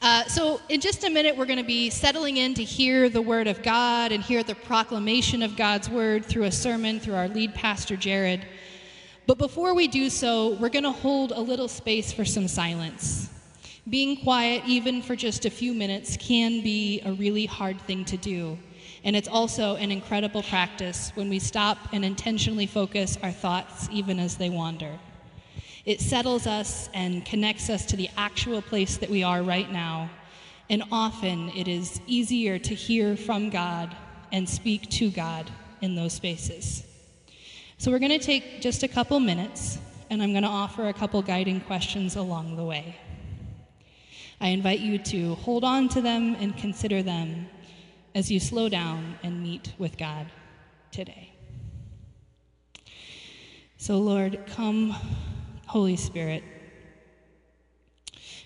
Uh, so, in just a minute, we're going to be settling in to hear the Word of God and hear the proclamation of God's Word through a sermon through our lead pastor, Jared. But before we do so, we're going to hold a little space for some silence. Being quiet, even for just a few minutes, can be a really hard thing to do. And it's also an incredible practice when we stop and intentionally focus our thoughts, even as they wander. It settles us and connects us to the actual place that we are right now. And often it is easier to hear from God and speak to God in those spaces. So we're going to take just a couple minutes, and I'm going to offer a couple guiding questions along the way. I invite you to hold on to them and consider them as you slow down and meet with God today. So, Lord, come Holy Spirit.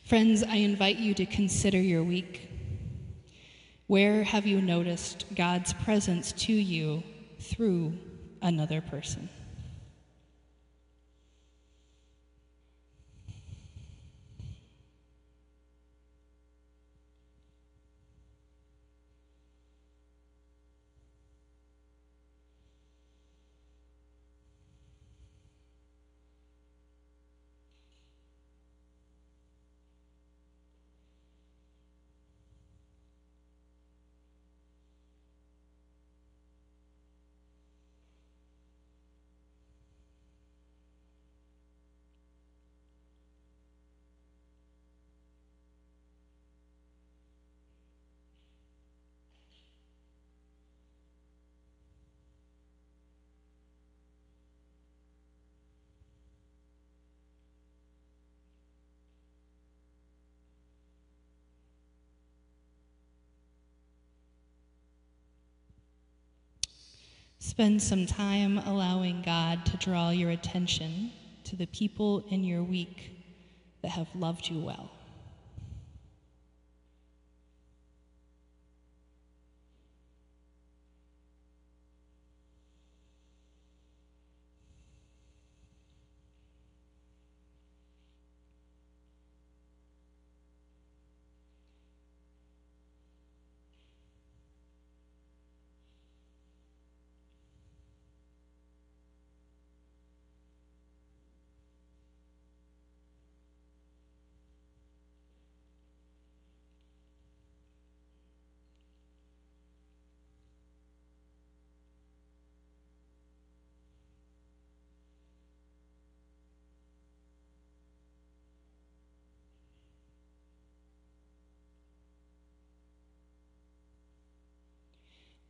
Friends, I invite you to consider your week. Where have you noticed God's presence to you through another person? Spend some time allowing God to draw your attention to the people in your week that have loved you well.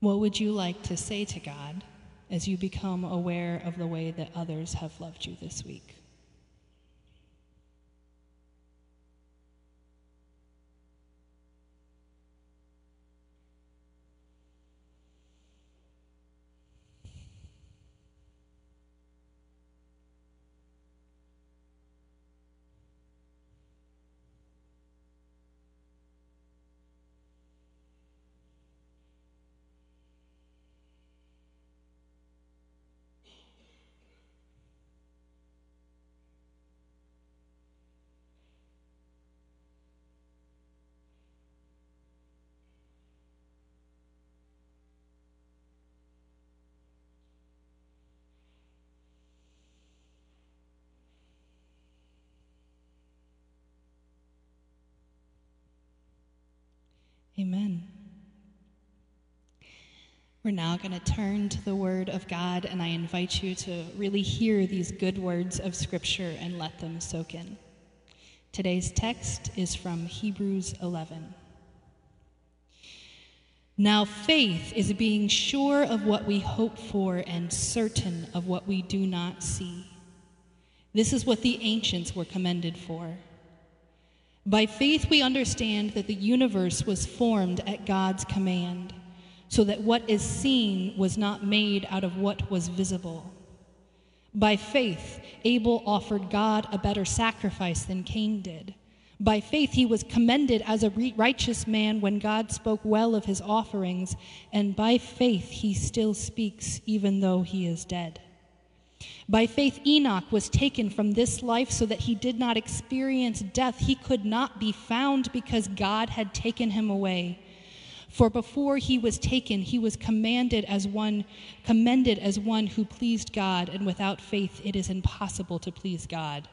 What would you like to say to God as you become aware of the way that others have loved you this week? Amen. We're now going to turn to the Word of God, and I invite you to really hear these good words of Scripture and let them soak in. Today's text is from Hebrews 11. Now, faith is being sure of what we hope for and certain of what we do not see. This is what the ancients were commended for. By faith, we understand that the universe was formed at God's command, so that what is seen was not made out of what was visible. By faith, Abel offered God a better sacrifice than Cain did. By faith, he was commended as a righteous man when God spoke well of his offerings, and by faith, he still speaks even though he is dead. By faith, Enoch was taken from this life so that he did not experience death. He could not be found because God had taken him away. For before he was taken, he was commanded as one, commended as one who pleased God, and without faith it is impossible to please God.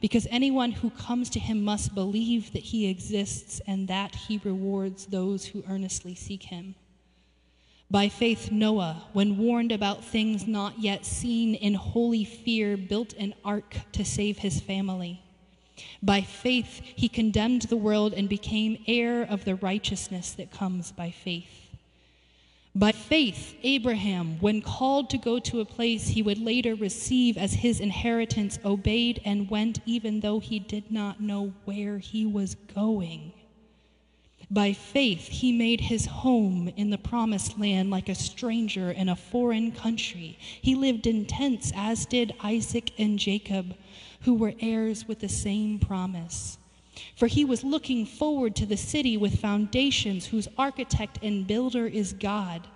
Because anyone who comes to him must believe that he exists and that he rewards those who earnestly seek him. By faith, Noah, when warned about things not yet seen, in holy fear built an ark to save his family. By faith, he condemned the world and became heir of the righteousness that comes by faith. By faith, Abraham, when called to go to a place he would later receive as his inheritance, obeyed and went even though he did not know where he was going. By faith, he made his home in the promised land like a stranger in a foreign country. He lived in tents, as did Isaac and Jacob, who were heirs with the same promise. For he was looking forward to the city with foundations, whose architect and builder is God.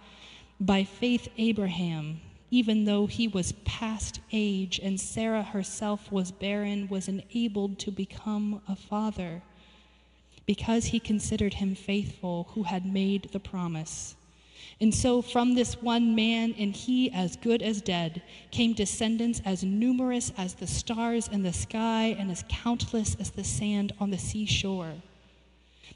By faith, Abraham, even though he was past age and Sarah herself was barren, was enabled to become a father because he considered him faithful who had made the promise. And so, from this one man, and he as good as dead, came descendants as numerous as the stars in the sky and as countless as the sand on the seashore.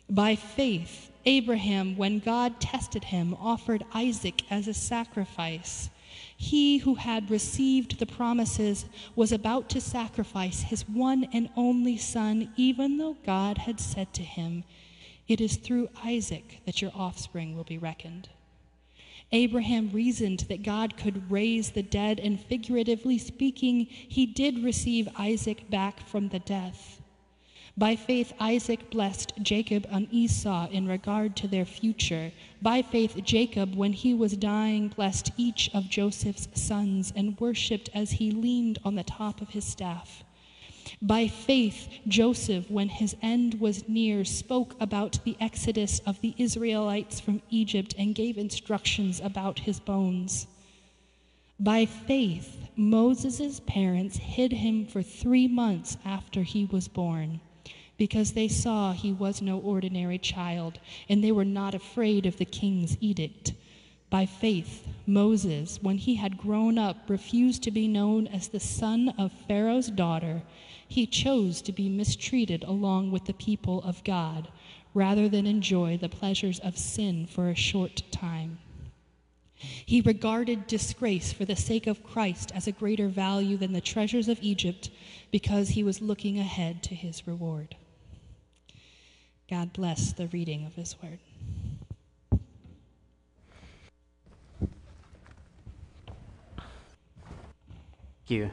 By faith, Abraham, when God tested him, offered Isaac as a sacrifice. He who had received the promises was about to sacrifice his one and only son, even though God had said to him, It is through Isaac that your offspring will be reckoned. Abraham reasoned that God could raise the dead, and figuratively speaking, he did receive Isaac back from the death. By faith, Isaac blessed Jacob and Esau in regard to their future. By faith, Jacob, when he was dying, blessed each of Joseph's sons and worshiped as he leaned on the top of his staff. By faith, Joseph, when his end was near, spoke about the exodus of the Israelites from Egypt and gave instructions about his bones. By faith, Moses' parents hid him for three months after he was born because they saw he was no ordinary child, and they were not afraid of the king's edict. By faith, Moses, when he had grown up, refused to be known as the son of Pharaoh's daughter. He chose to be mistreated along with the people of God, rather than enjoy the pleasures of sin for a short time. He regarded disgrace for the sake of Christ as a greater value than the treasures of Egypt because he was looking ahead to his reward. God bless the reading of His word. Thank you.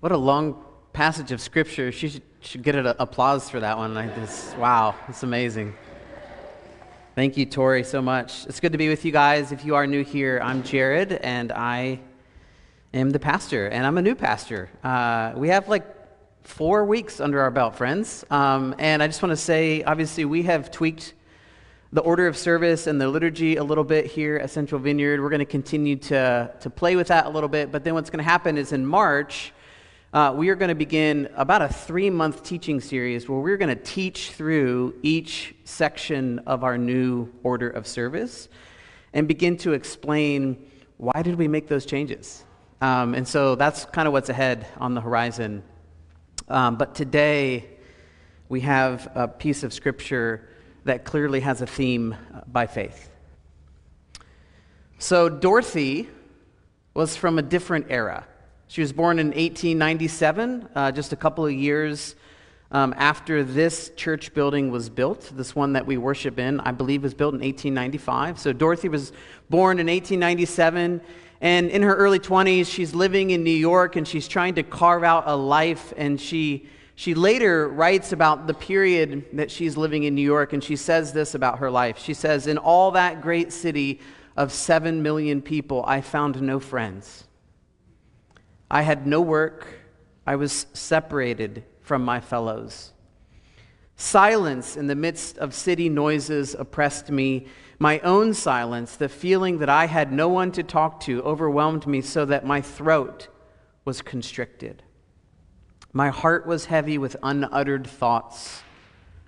What a long passage of scripture. She should, should get an applause for that one. Like this, wow, it's amazing. Thank you, Tori, so much. It's good to be with you guys. If you are new here, I'm Jared, and I am the pastor, and I'm a new pastor. Uh, we have like four weeks under our belt, friends. Um, and I just want to say, obviously, we have tweaked the order of service and the liturgy a little bit here at Central Vineyard. We're going to continue to, to play with that a little bit. But then what's going to happen is in March, uh, we are going to begin about a three month teaching series where we're going to teach through each section of our new order of service and begin to explain why did we make those changes. Um, and so that's kind of what's ahead on the horizon um, but today, we have a piece of scripture that clearly has a theme uh, by faith. So, Dorothy was from a different era. She was born in 1897, uh, just a couple of years um, after this church building was built. This one that we worship in, I believe, was built in 1895. So, Dorothy was born in 1897 and in her early 20s, she's living in New York and she's trying to carve out a life. And she, she later writes about the period that she's living in New York. And she says this about her life. She says, In all that great city of seven million people, I found no friends. I had no work. I was separated from my fellows. Silence in the midst of city noises oppressed me. My own silence, the feeling that I had no one to talk to, overwhelmed me so that my throat was constricted. My heart was heavy with unuttered thoughts.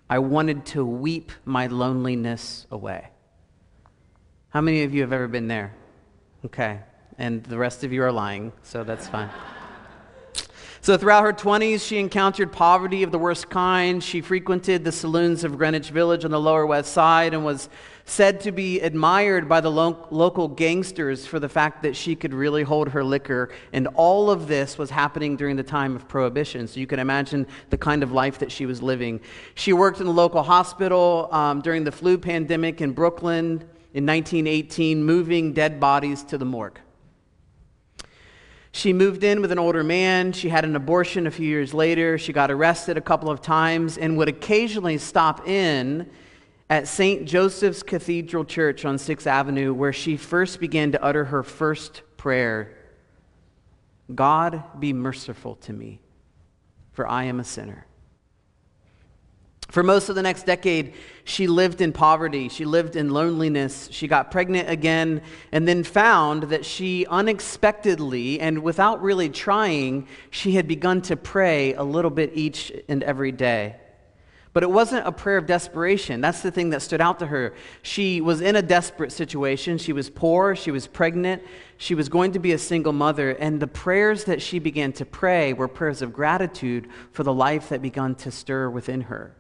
I wanted to weep my loneliness away. How many of you have ever been there? Okay. And the rest of you are lying, so that's fine. So, throughout her 20s, she encountered poverty of the worst kind. She frequented the saloons of Greenwich Village on the Lower West Side and was said to be admired by the lo- local gangsters for the fact that she could really hold her liquor. And all of this was happening during the time of Prohibition. So, you can imagine the kind of life that she was living. She worked in the local hospital um, during the flu pandemic in Brooklyn in 1918, moving dead bodies to the morgue. She moved in with an older man. She had an abortion a few years later. She got arrested a couple of times and would occasionally stop in at St. Joseph's Cathedral Church on 6th Avenue, where she first began to utter her first prayer God, be merciful to me, for I am a sinner. For most of the next decade, she lived in poverty. She lived in loneliness. She got pregnant again and then found that she unexpectedly and without really trying, she had begun to pray a little bit each and every day. But it wasn't a prayer of desperation. That's the thing that stood out to her. She was in a desperate situation. She was poor. She was pregnant. She was going to be a single mother. And the prayers that she began to pray were prayers of gratitude for the life that began to stir within her.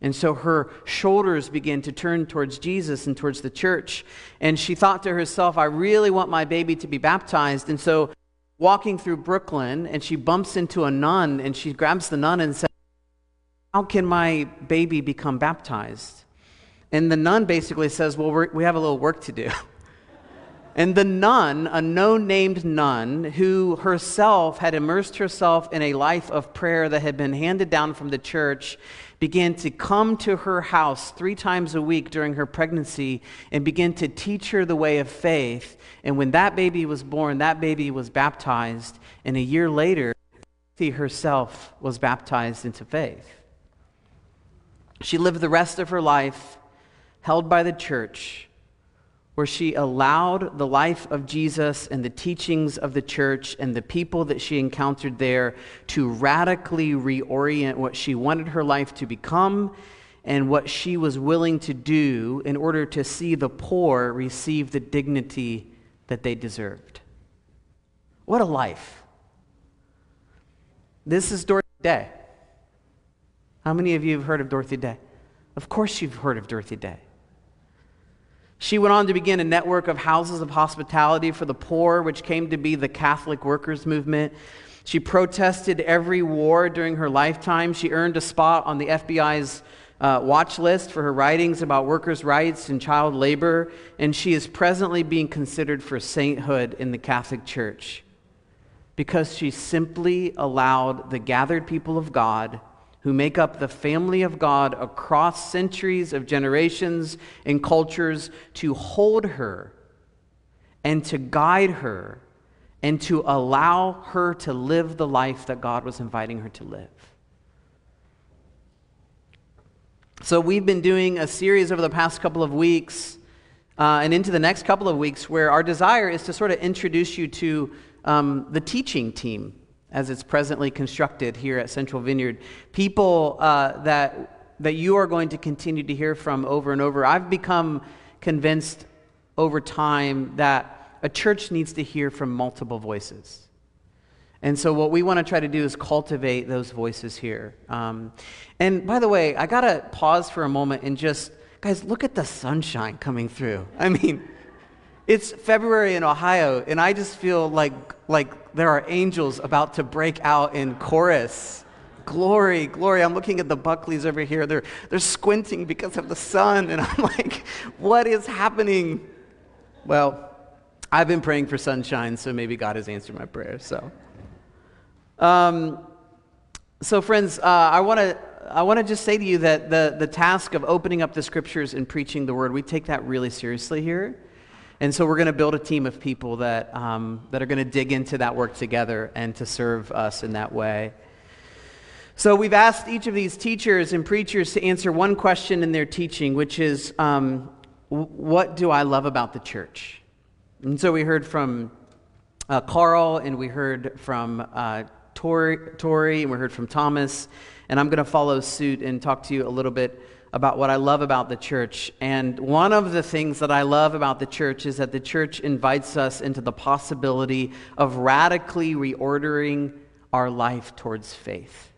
And so her shoulders began to turn towards Jesus and towards the church. And she thought to herself, I really want my baby to be baptized. And so, walking through Brooklyn, and she bumps into a nun and she grabs the nun and says, How can my baby become baptized? And the nun basically says, Well, we have a little work to do. And the nun, a no named nun, who herself had immersed herself in a life of prayer that had been handed down from the church, began to come to her house three times a week during her pregnancy and began to teach her the way of faith. And when that baby was born, that baby was baptized. And a year later, she herself was baptized into faith. She lived the rest of her life held by the church where she allowed the life of Jesus and the teachings of the church and the people that she encountered there to radically reorient what she wanted her life to become and what she was willing to do in order to see the poor receive the dignity that they deserved. What a life. This is Dorothy Day. How many of you have heard of Dorothy Day? Of course, you've heard of Dorothy Day. She went on to begin a network of houses of hospitality for the poor, which came to be the Catholic Workers Movement. She protested every war during her lifetime. She earned a spot on the FBI's uh, watch list for her writings about workers' rights and child labor, and she is presently being considered for sainthood in the Catholic Church because she simply allowed the gathered people of God who make up the family of God across centuries of generations and cultures to hold her and to guide her and to allow her to live the life that God was inviting her to live. So, we've been doing a series over the past couple of weeks uh, and into the next couple of weeks where our desire is to sort of introduce you to um, the teaching team as it's presently constructed here at Central Vineyard. People uh, that, that you are going to continue to hear from over and over. I've become convinced over time that a church needs to hear from multiple voices. And so, what we want to try to do is cultivate those voices here. Um, and by the way, I got to pause for a moment and just, guys, look at the sunshine coming through. I mean, it's February in Ohio, and I just feel like, like there are angels about to break out in chorus. Glory, glory. I'm looking at the Buckleys over here. They're, they're squinting because of the sun, and I'm like, what is happening? Well, I've been praying for sunshine, so maybe God has answered my prayer. So, um, so friends, uh, I want to I want to just say to you that the, the task of opening up the scriptures and preaching the word, we take that really seriously here. And so we're going to build a team of people that, um, that are going to dig into that work together and to serve us in that way. So, we've asked each of these teachers and preachers to answer one question in their teaching, which is um, What do I love about the church? And so, we heard from uh, Carl and we heard from uh, Tori, Tori and we heard from Thomas. And I'm going to follow suit and talk to you a little bit about what I love about the church. And one of the things that I love about the church is that the church invites us into the possibility of radically reordering our life towards faith.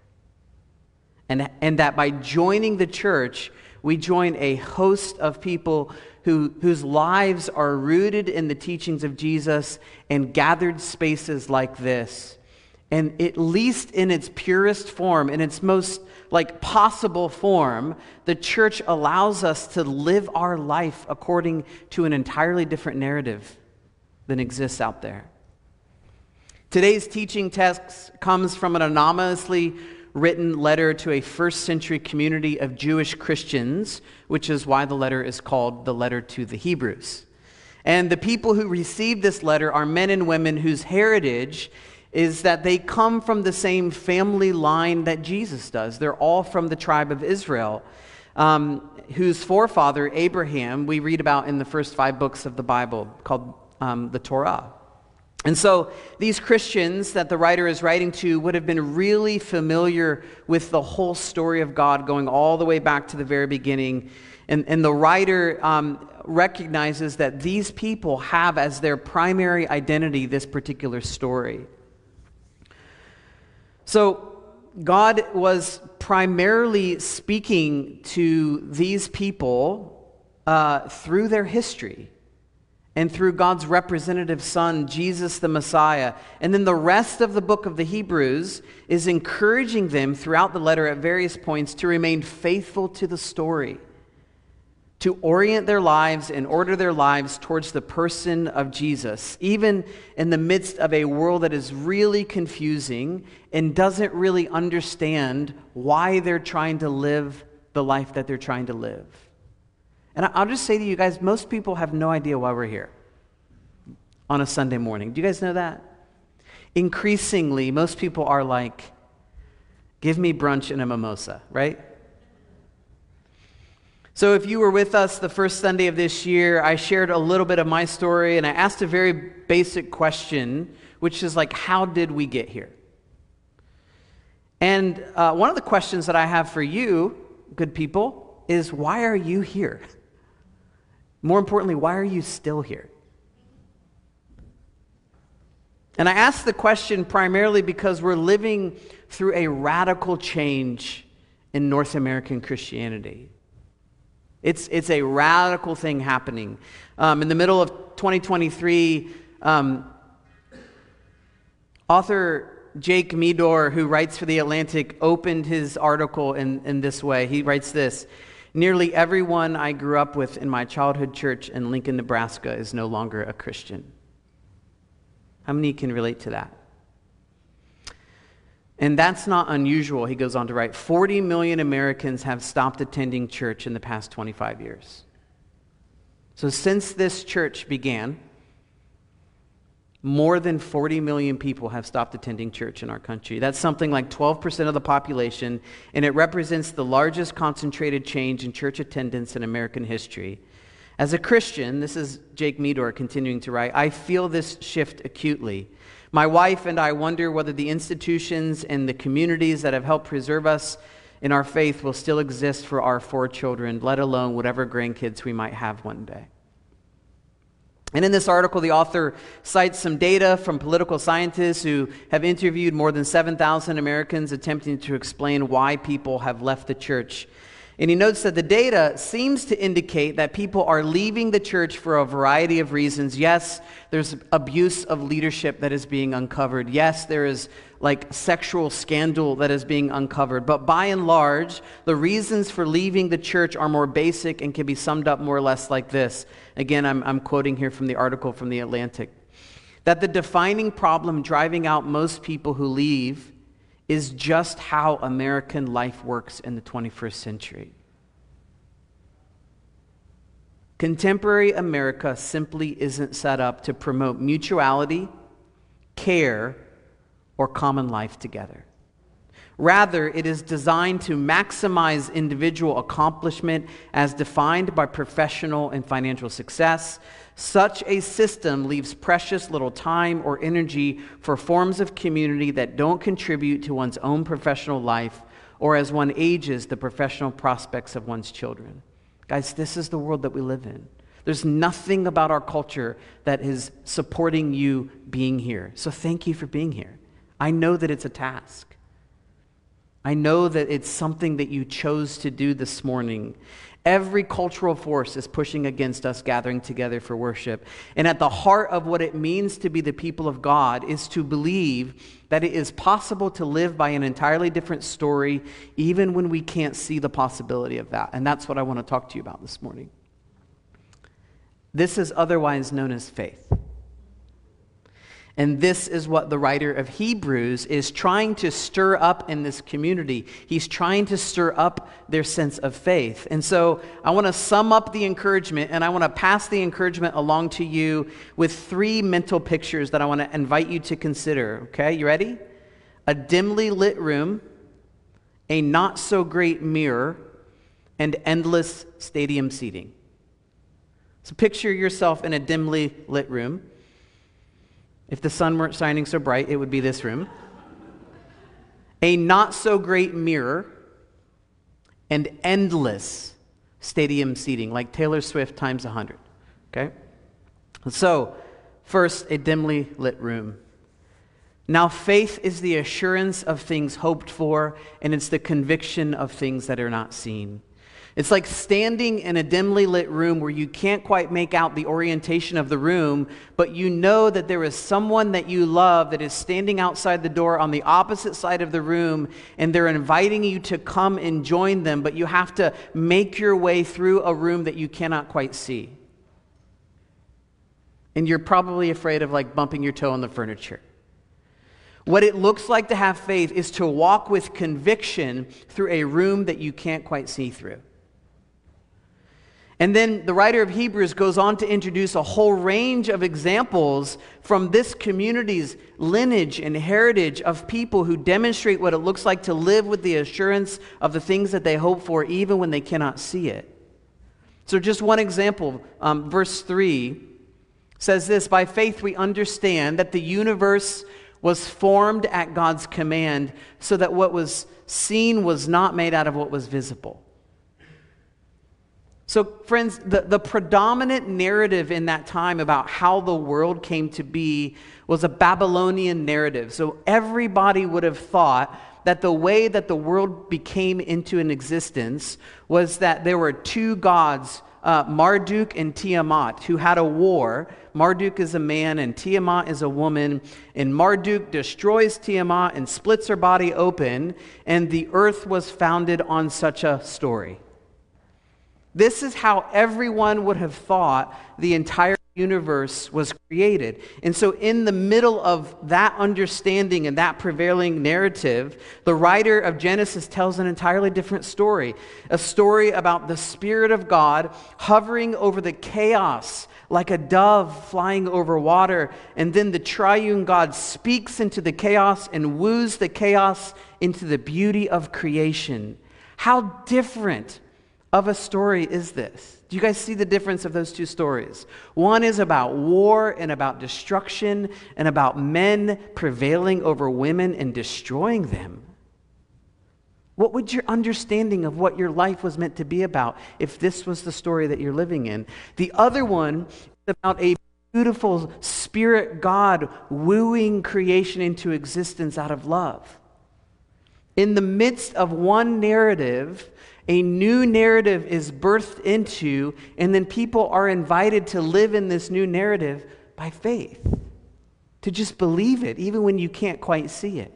And, and that by joining the church, we join a host of people who, whose lives are rooted in the teachings of Jesus and gathered spaces like this. And at least in its purest form, in its most like possible form, the church allows us to live our life according to an entirely different narrative than exists out there. Today's teaching text comes from an anonymously written letter to a first century community of Jewish Christians, which is why the letter is called the letter to the Hebrews. And the people who received this letter are men and women whose heritage is that they come from the same family line that Jesus does. They're all from the tribe of Israel, um, whose forefather, Abraham, we read about in the first five books of the Bible called um, the Torah. And so these Christians that the writer is writing to would have been really familiar with the whole story of God going all the way back to the very beginning. And, and the writer um, recognizes that these people have as their primary identity this particular story. So God was primarily speaking to these people uh, through their history and through God's representative son, Jesus the Messiah. And then the rest of the book of the Hebrews is encouraging them throughout the letter at various points to remain faithful to the story, to orient their lives and order their lives towards the person of Jesus, even in the midst of a world that is really confusing and doesn't really understand why they're trying to live the life that they're trying to live. And I'll just say to you guys, most people have no idea why we're here on a Sunday morning. Do you guys know that? Increasingly, most people are like, give me brunch and a mimosa, right? So, if you were with us the first Sunday of this year, I shared a little bit of my story and I asked a very basic question, which is like, how did we get here? And uh, one of the questions that I have for you, good people, is why are you here? More importantly, why are you still here? And I ask the question primarily because we're living through a radical change in North American Christianity. It's, it's a radical thing happening. Um, in the middle of 2023, um, author Jake Meador, who writes for The Atlantic, opened his article in, in this way. He writes this Nearly everyone I grew up with in my childhood church in Lincoln, Nebraska is no longer a Christian. How many can relate to that? And that's not unusual, he goes on to write. 40 million Americans have stopped attending church in the past 25 years. So, since this church began, more than 40 million people have stopped attending church in our country. That's something like 12% of the population, and it represents the largest concentrated change in church attendance in American history. As a Christian, this is Jake Meador continuing to write, I feel this shift acutely. My wife and I wonder whether the institutions and the communities that have helped preserve us in our faith will still exist for our four children, let alone whatever grandkids we might have one day. And in this article, the author cites some data from political scientists who have interviewed more than 7,000 Americans attempting to explain why people have left the church. And he notes that the data seems to indicate that people are leaving the church for a variety of reasons. Yes, there's abuse of leadership that is being uncovered. Yes, there is like sexual scandal that is being uncovered. But by and large, the reasons for leaving the church are more basic and can be summed up more or less like this. Again, I'm, I'm quoting here from the article from The Atlantic. That the defining problem driving out most people who leave is just how American life works in the 21st century. Contemporary America simply isn't set up to promote mutuality, care, or common life together. Rather, it is designed to maximize individual accomplishment as defined by professional and financial success. Such a system leaves precious little time or energy for forms of community that don't contribute to one's own professional life or as one ages, the professional prospects of one's children. Guys, this is the world that we live in. There's nothing about our culture that is supporting you being here. So thank you for being here. I know that it's a task. I know that it's something that you chose to do this morning. Every cultural force is pushing against us gathering together for worship. And at the heart of what it means to be the people of God is to believe that it is possible to live by an entirely different story, even when we can't see the possibility of that. And that's what I want to talk to you about this morning. This is otherwise known as faith. And this is what the writer of Hebrews is trying to stir up in this community. He's trying to stir up their sense of faith. And so I want to sum up the encouragement and I want to pass the encouragement along to you with three mental pictures that I want to invite you to consider. Okay, you ready? A dimly lit room, a not so great mirror, and endless stadium seating. So picture yourself in a dimly lit room. If the sun weren't shining so bright, it would be this room. A not so great mirror and endless stadium seating, like Taylor Swift times 100. Okay? So, first, a dimly lit room. Now, faith is the assurance of things hoped for, and it's the conviction of things that are not seen. It's like standing in a dimly lit room where you can't quite make out the orientation of the room, but you know that there is someone that you love that is standing outside the door on the opposite side of the room, and they're inviting you to come and join them, but you have to make your way through a room that you cannot quite see. And you're probably afraid of like bumping your toe on the furniture. What it looks like to have faith is to walk with conviction through a room that you can't quite see through. And then the writer of Hebrews goes on to introduce a whole range of examples from this community's lineage and heritage of people who demonstrate what it looks like to live with the assurance of the things that they hope for, even when they cannot see it. So, just one example, um, verse 3 says this By faith, we understand that the universe was formed at God's command, so that what was seen was not made out of what was visible. So, friends, the, the predominant narrative in that time about how the world came to be was a Babylonian narrative. So, everybody would have thought that the way that the world became into an existence was that there were two gods, uh, Marduk and Tiamat, who had a war. Marduk is a man and Tiamat is a woman. And Marduk destroys Tiamat and splits her body open, and the earth was founded on such a story. This is how everyone would have thought the entire universe was created. And so, in the middle of that understanding and that prevailing narrative, the writer of Genesis tells an entirely different story a story about the Spirit of God hovering over the chaos like a dove flying over water. And then the triune God speaks into the chaos and woos the chaos into the beauty of creation. How different of a story is this? Do you guys see the difference of those two stories? One is about war and about destruction and about men prevailing over women and destroying them. What would your understanding of what your life was meant to be about if this was the story that you're living in? The other one is about a beautiful spirit God wooing creation into existence out of love. In the midst of one narrative, a new narrative is birthed into, and then people are invited to live in this new narrative by faith, to just believe it, even when you can't quite see it.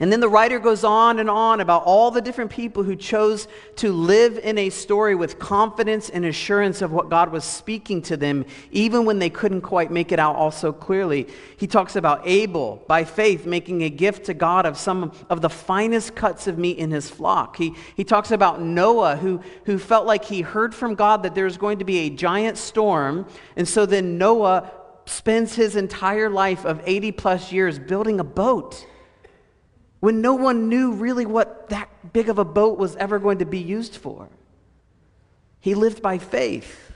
And then the writer goes on and on about all the different people who chose to live in a story with confidence and assurance of what God was speaking to them, even when they couldn't quite make it out all so clearly. He talks about Abel, by faith, making a gift to God of some of the finest cuts of meat in his flock. He, he talks about Noah, who, who felt like he heard from God that there's going to be a giant storm. And so then Noah spends his entire life of 80 plus years building a boat when no one knew really what that big of a boat was ever going to be used for. He lived by faith.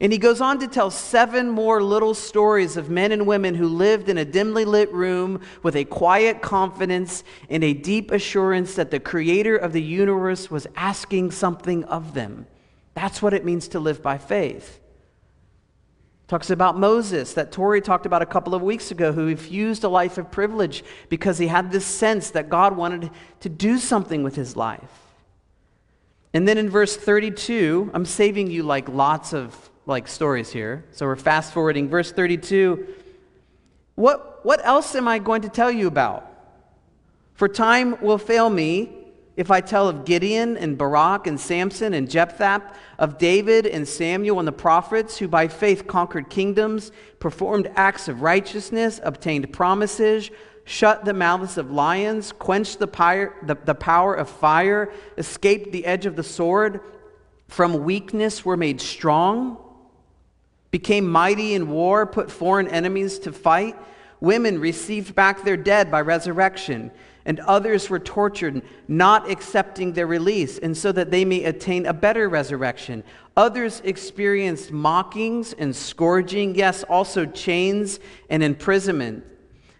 And he goes on to tell seven more little stories of men and women who lived in a dimly lit room with a quiet confidence and a deep assurance that the creator of the universe was asking something of them. That's what it means to live by faith. Talks about Moses that Tori talked about a couple of weeks ago, who refused a life of privilege because he had this sense that God wanted to do something with his life. And then in verse 32, I'm saving you like lots of like stories here. So we're fast forwarding verse 32. What what else am I going to tell you about? For time will fail me if I tell of Gideon and Barak and Samson and Jephthah, of David and Samuel and the prophets who by faith conquered kingdoms, performed acts of righteousness, obtained promises, shut the mouths of lions, quenched the, pyre, the, the power of fire, escaped the edge of the sword, from weakness were made strong, became mighty in war, put foreign enemies to fight. Women received back their dead by resurrection and others were tortured, not accepting their release, and so that they may attain a better resurrection. Others experienced mockings and scourging, yes, also chains and imprisonment.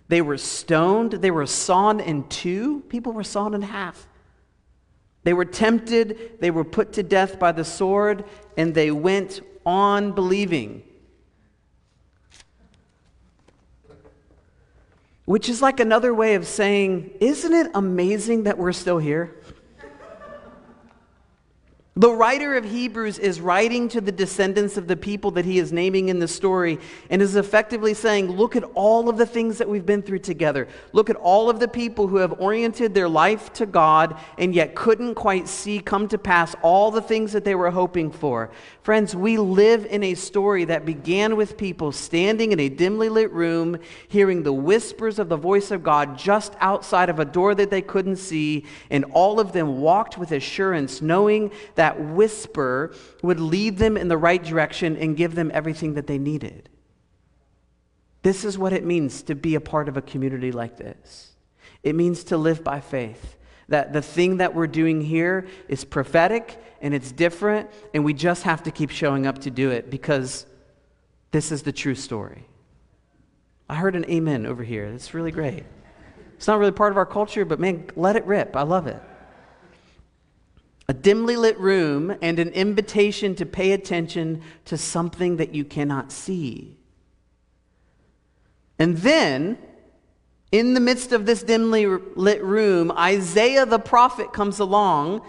They were stoned, they were sawn in two, people were sawn in half. They were tempted, they were put to death by the sword, and they went on believing. Which is like another way of saying, isn't it amazing that we're still here? The writer of Hebrews is writing to the descendants of the people that he is naming in the story and is effectively saying, Look at all of the things that we've been through together. Look at all of the people who have oriented their life to God and yet couldn't quite see come to pass all the things that they were hoping for. Friends, we live in a story that began with people standing in a dimly lit room, hearing the whispers of the voice of God just outside of a door that they couldn't see, and all of them walked with assurance, knowing that whisper would lead them in the right direction and give them everything that they needed. This is what it means to be a part of a community like this. It means to live by faith. That the thing that we're doing here is prophetic and it's different, and we just have to keep showing up to do it because this is the true story. I heard an amen over here. That's really great. It's not really part of our culture, but man, let it rip. I love it. A dimly lit room and an invitation to pay attention to something that you cannot see. And then, in the midst of this dimly lit room, Isaiah the prophet comes along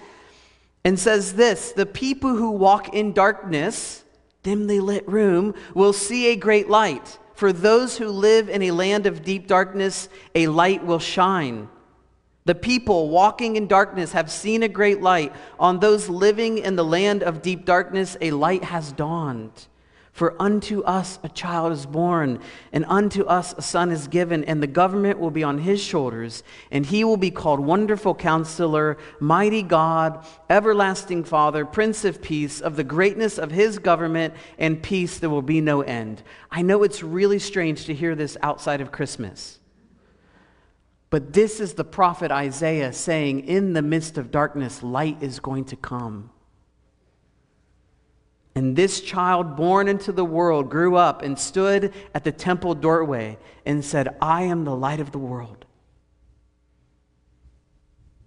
and says this The people who walk in darkness, dimly lit room, will see a great light. For those who live in a land of deep darkness, a light will shine. The people walking in darkness have seen a great light. On those living in the land of deep darkness, a light has dawned. For unto us a child is born, and unto us a son is given, and the government will be on his shoulders, and he will be called Wonderful Counselor, Mighty God, Everlasting Father, Prince of Peace. Of the greatness of his government and peace, there will be no end. I know it's really strange to hear this outside of Christmas. But this is the prophet Isaiah saying, In the midst of darkness, light is going to come. And this child born into the world grew up and stood at the temple doorway and said, I am the light of the world.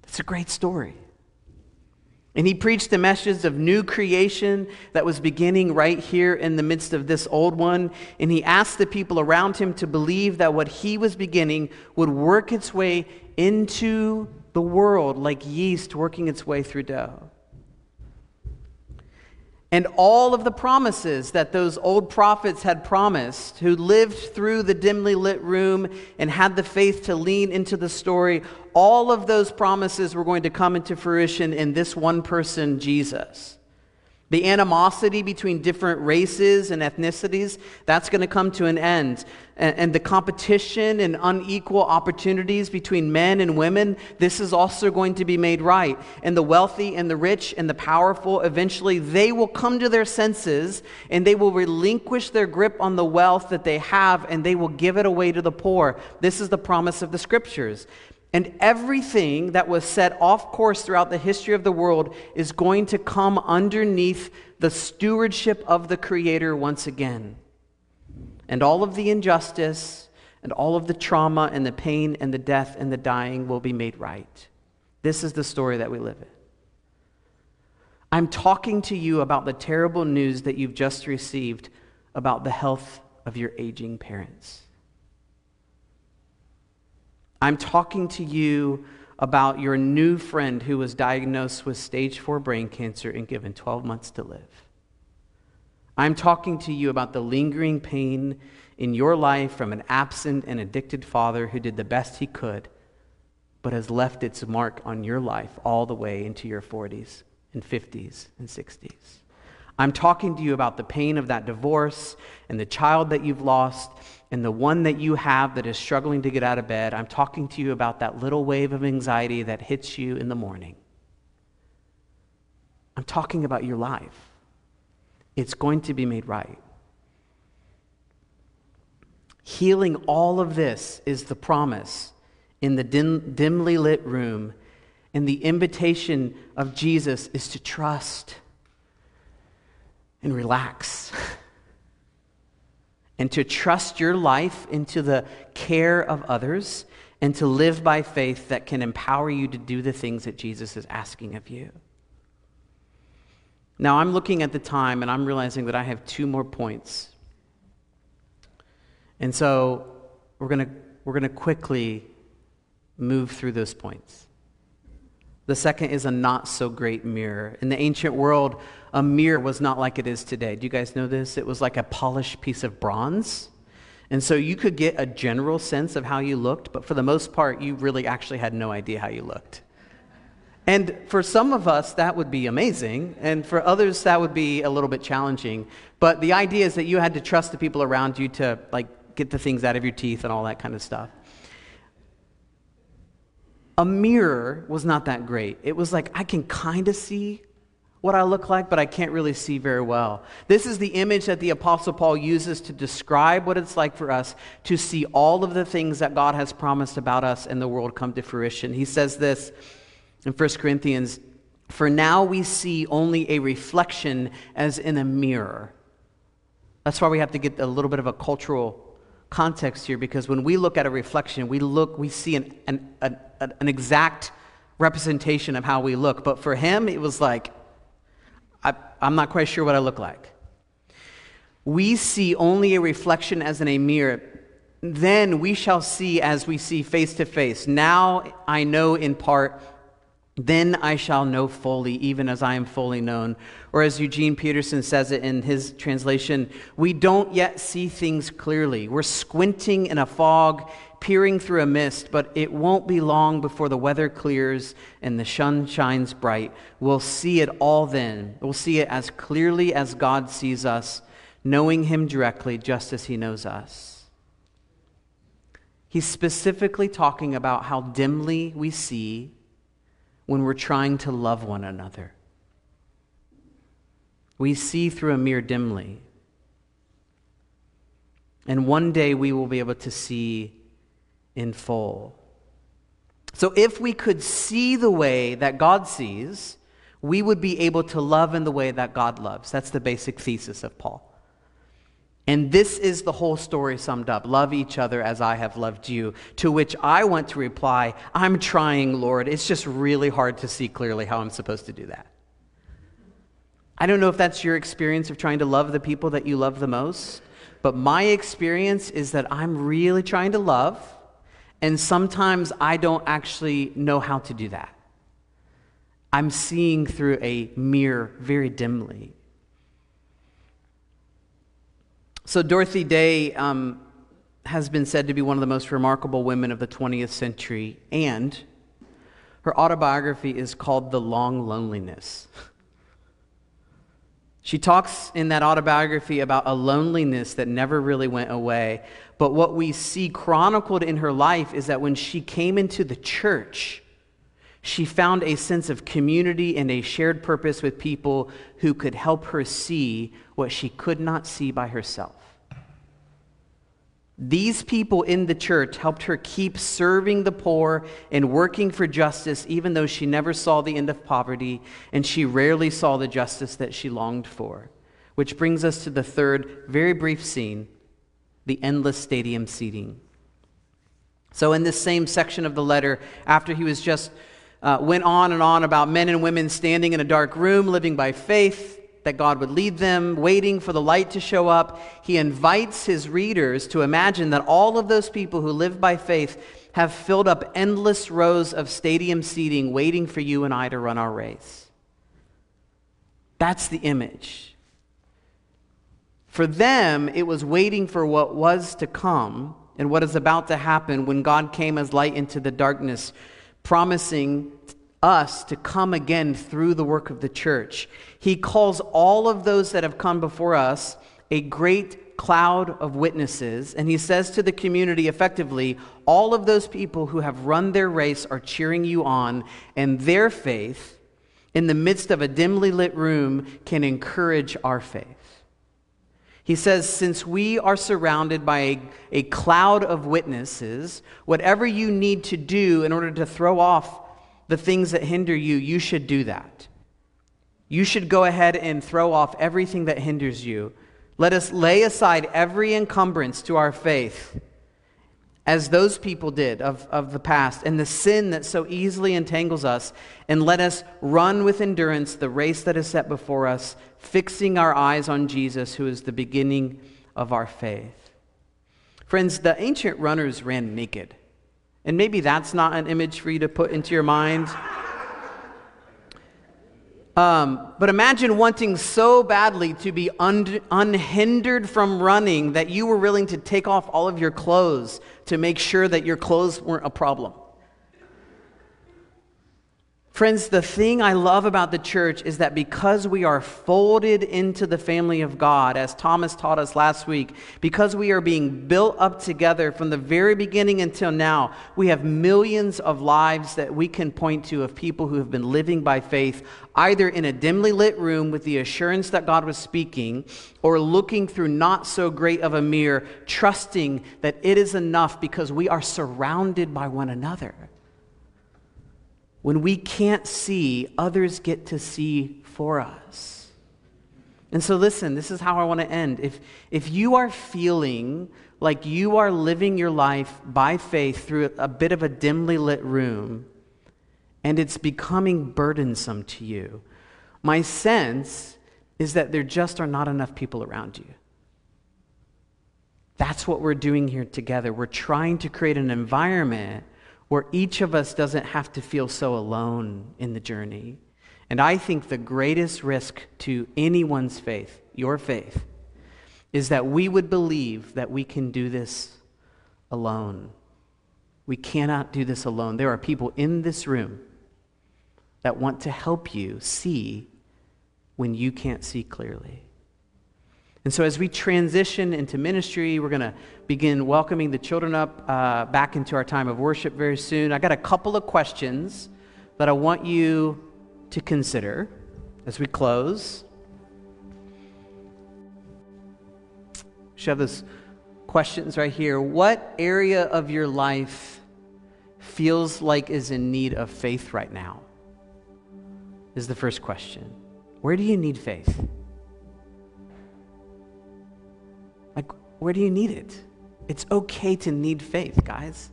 That's a great story. And he preached the message of new creation that was beginning right here in the midst of this old one. And he asked the people around him to believe that what he was beginning would work its way into the world like yeast working its way through dough. And all of the promises that those old prophets had promised, who lived through the dimly lit room and had the faith to lean into the story, all of those promises were going to come into fruition in this one person, Jesus. The animosity between different races and ethnicities, that's going to come to an end. And, the competition and unequal opportunities between men and women, this is also going to be made right. And the wealthy and the rich and the powerful, eventually, they will come to their senses and they will relinquish their grip on the wealth that they have and they will give it away to the poor. This is the promise of the scriptures. And everything that was set off course throughout the history of the world is going to come underneath the stewardship of the Creator once again. And all of the injustice and all of the trauma and the pain and the death and the dying will be made right. This is the story that we live in. I'm talking to you about the terrible news that you've just received about the health of your aging parents. I'm talking to you about your new friend who was diagnosed with stage 4 brain cancer and given 12 months to live. I'm talking to you about the lingering pain in your life from an absent and addicted father who did the best he could, but has left its mark on your life all the way into your 40s and 50s and 60s. I'm talking to you about the pain of that divorce and the child that you've lost and the one that you have that is struggling to get out of bed. I'm talking to you about that little wave of anxiety that hits you in the morning. I'm talking about your life. It's going to be made right. Healing all of this is the promise in the dim, dimly lit room, and the invitation of Jesus is to trust and relax. and to trust your life into the care of others and to live by faith that can empower you to do the things that Jesus is asking of you. Now, I'm looking at the time and I'm realizing that I have two more points. And so we're going to we're going to quickly move through those points. The second is a not so great mirror. In the ancient world, a mirror was not like it is today. Do you guys know this? It was like a polished piece of bronze. And so you could get a general sense of how you looked, but for the most part, you really actually had no idea how you looked. And for some of us, that would be amazing. And for others, that would be a little bit challenging. But the idea is that you had to trust the people around you to, like, get the things out of your teeth and all that kind of stuff a mirror was not that great. It was like, I can kind of see what I look like, but I can't really see very well. This is the image that the Apostle Paul uses to describe what it's like for us to see all of the things that God has promised about us and the world come to fruition. He says this in 1 Corinthians For now we see only a reflection as in a mirror. That's why we have to get a little bit of a cultural context here because when we look at a reflection, we look, we see an, an, an, an exact representation of how we look. But for him, it was like, I, I'm not quite sure what I look like. We see only a reflection as in a mirror. Then we shall see as we see face to face. Now I know in part then I shall know fully, even as I am fully known. Or as Eugene Peterson says it in his translation, we don't yet see things clearly. We're squinting in a fog, peering through a mist, but it won't be long before the weather clears and the sun shines bright. We'll see it all then. We'll see it as clearly as God sees us, knowing Him directly just as He knows us. He's specifically talking about how dimly we see when we're trying to love one another. We see through a mirror dimly. And one day we will be able to see in full. So, if we could see the way that God sees, we would be able to love in the way that God loves. That's the basic thesis of Paul. And this is the whole story summed up love each other as I have loved you. To which I want to reply, I'm trying, Lord. It's just really hard to see clearly how I'm supposed to do that. I don't know if that's your experience of trying to love the people that you love the most, but my experience is that I'm really trying to love, and sometimes I don't actually know how to do that. I'm seeing through a mirror very dimly. So, Dorothy Day um, has been said to be one of the most remarkable women of the 20th century, and her autobiography is called The Long Loneliness. She talks in that autobiography about a loneliness that never really went away. But what we see chronicled in her life is that when she came into the church, she found a sense of community and a shared purpose with people who could help her see what she could not see by herself. These people in the church helped her keep serving the poor and working for justice, even though she never saw the end of poverty and she rarely saw the justice that she longed for. Which brings us to the third, very brief scene the endless stadium seating. So, in this same section of the letter, after he was just uh, went on and on about men and women standing in a dark room, living by faith, that God would lead them, waiting for the light to show up. He invites his readers to imagine that all of those people who live by faith have filled up endless rows of stadium seating waiting for you and I to run our race. That's the image. For them, it was waiting for what was to come and what is about to happen when God came as light into the darkness, promising us to come again through the work of the church. He calls all of those that have come before us a great cloud of witnesses, and he says to the community effectively, all of those people who have run their race are cheering you on, and their faith in the midst of a dimly lit room can encourage our faith. He says, Since we are surrounded by a, a, cloud of witnesses, whatever you need to do in order to throw off the things that hinder you, you should do that. You should go ahead and throw off everything that hinders you. Let us lay aside every encumbrance to our faith, as those people did of, of the past, and the sin that so easily entangles us, and let us run with endurance the race that is set before us, fixing our eyes on Jesus, who is the beginning of our faith. Friends, the ancient runners ran naked. And maybe that's not an image for you to put into your mind. Um, but imagine wanting so badly to be un- unhindered from running that you were willing to take off all of your clothes to make sure that your clothes weren't a problem. Friends, the thing I love about the church is that because we are folded into the family of God, as Thomas taught us last week, because we are being built up together from the very beginning until now, we have millions of lives that we can point to of people who have been living by faith, either in a dimly lit room with the assurance that God was speaking, or looking through not so great of a mirror, trusting that it is enough because we are surrounded by one another. When we can't see, others get to see for us. And so, listen, this is how I want to end. If, if you are feeling like you are living your life by faith through a bit of a dimly lit room, and it's becoming burdensome to you, my sense is that there just are not enough people around you. That's what we're doing here together. We're trying to create an environment where each of us doesn't have to feel so alone in the journey. And I think the greatest risk to anyone's faith, your faith, is that we would believe that we can do this alone. We cannot do this alone. There are people in this room that want to help you see when you can't see clearly. And so, as we transition into ministry, we're going to begin welcoming the children up uh, back into our time of worship very soon. I got a couple of questions that I want you to consider as we close. Should have those questions right here. What area of your life feels like is in need of faith right now? Is the first question. Where do you need faith? Like, where do you need it? It's okay to need faith, guys.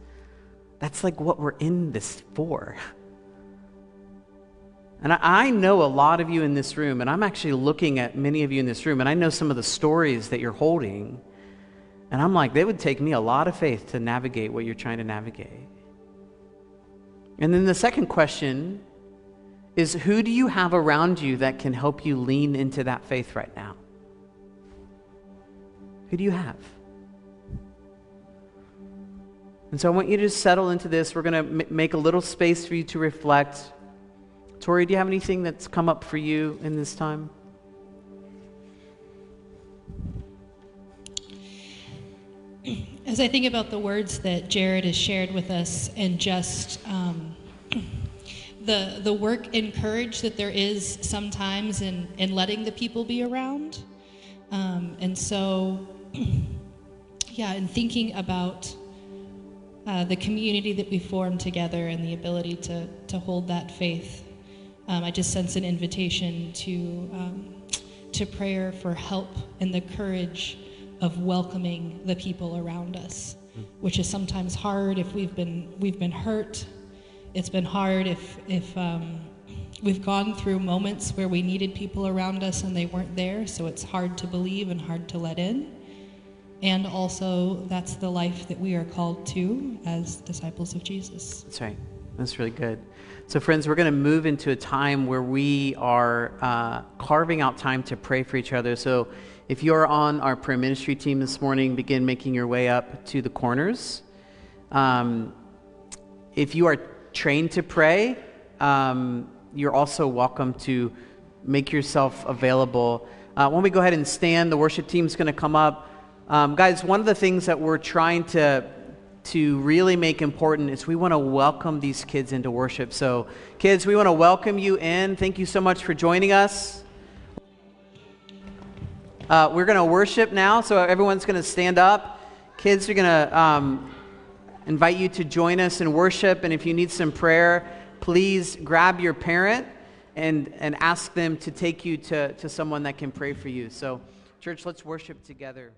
That's like what we're in this for. And I know a lot of you in this room, and I'm actually looking at many of you in this room, and I know some of the stories that you're holding. And I'm like, they would take me a lot of faith to navigate what you're trying to navigate. And then the second question is who do you have around you that can help you lean into that faith right now? Who do you have? And so I want you to settle into this. We're going to m- make a little space for you to reflect. Tori, do you have anything that's come up for you in this time? As I think about the words that Jared has shared with us and just um, the, the work and courage that there is sometimes in, in letting the people be around. Um, and so yeah, in thinking about uh, the community that we form together and the ability to, to hold that faith, um, I just sense an invitation to, um, to prayer for help and the courage of welcoming the people around us, which is sometimes hard if we've been, we've been hurt. It's been hard if, if um, we've gone through moments where we needed people around us and they weren't there, so it's hard to believe and hard to let in. And also, that's the life that we are called to as disciples of Jesus. That's right. That's really good. So, friends, we're going to move into a time where we are uh, carving out time to pray for each other. So, if you're on our prayer ministry team this morning, begin making your way up to the corners. Um, if you are trained to pray, um, you're also welcome to make yourself available. Uh, when we go ahead and stand, the worship team is going to come up. Um, guys, one of the things that we're trying to to really make important is we want to welcome these kids into worship. So, kids, we want to welcome you in. Thank you so much for joining us. Uh, we're going to worship now, so everyone's going to stand up. Kids we're going to um, invite you to join us in worship, and if you need some prayer, please grab your parent and, and ask them to take you to, to someone that can pray for you. So, church, let's worship together.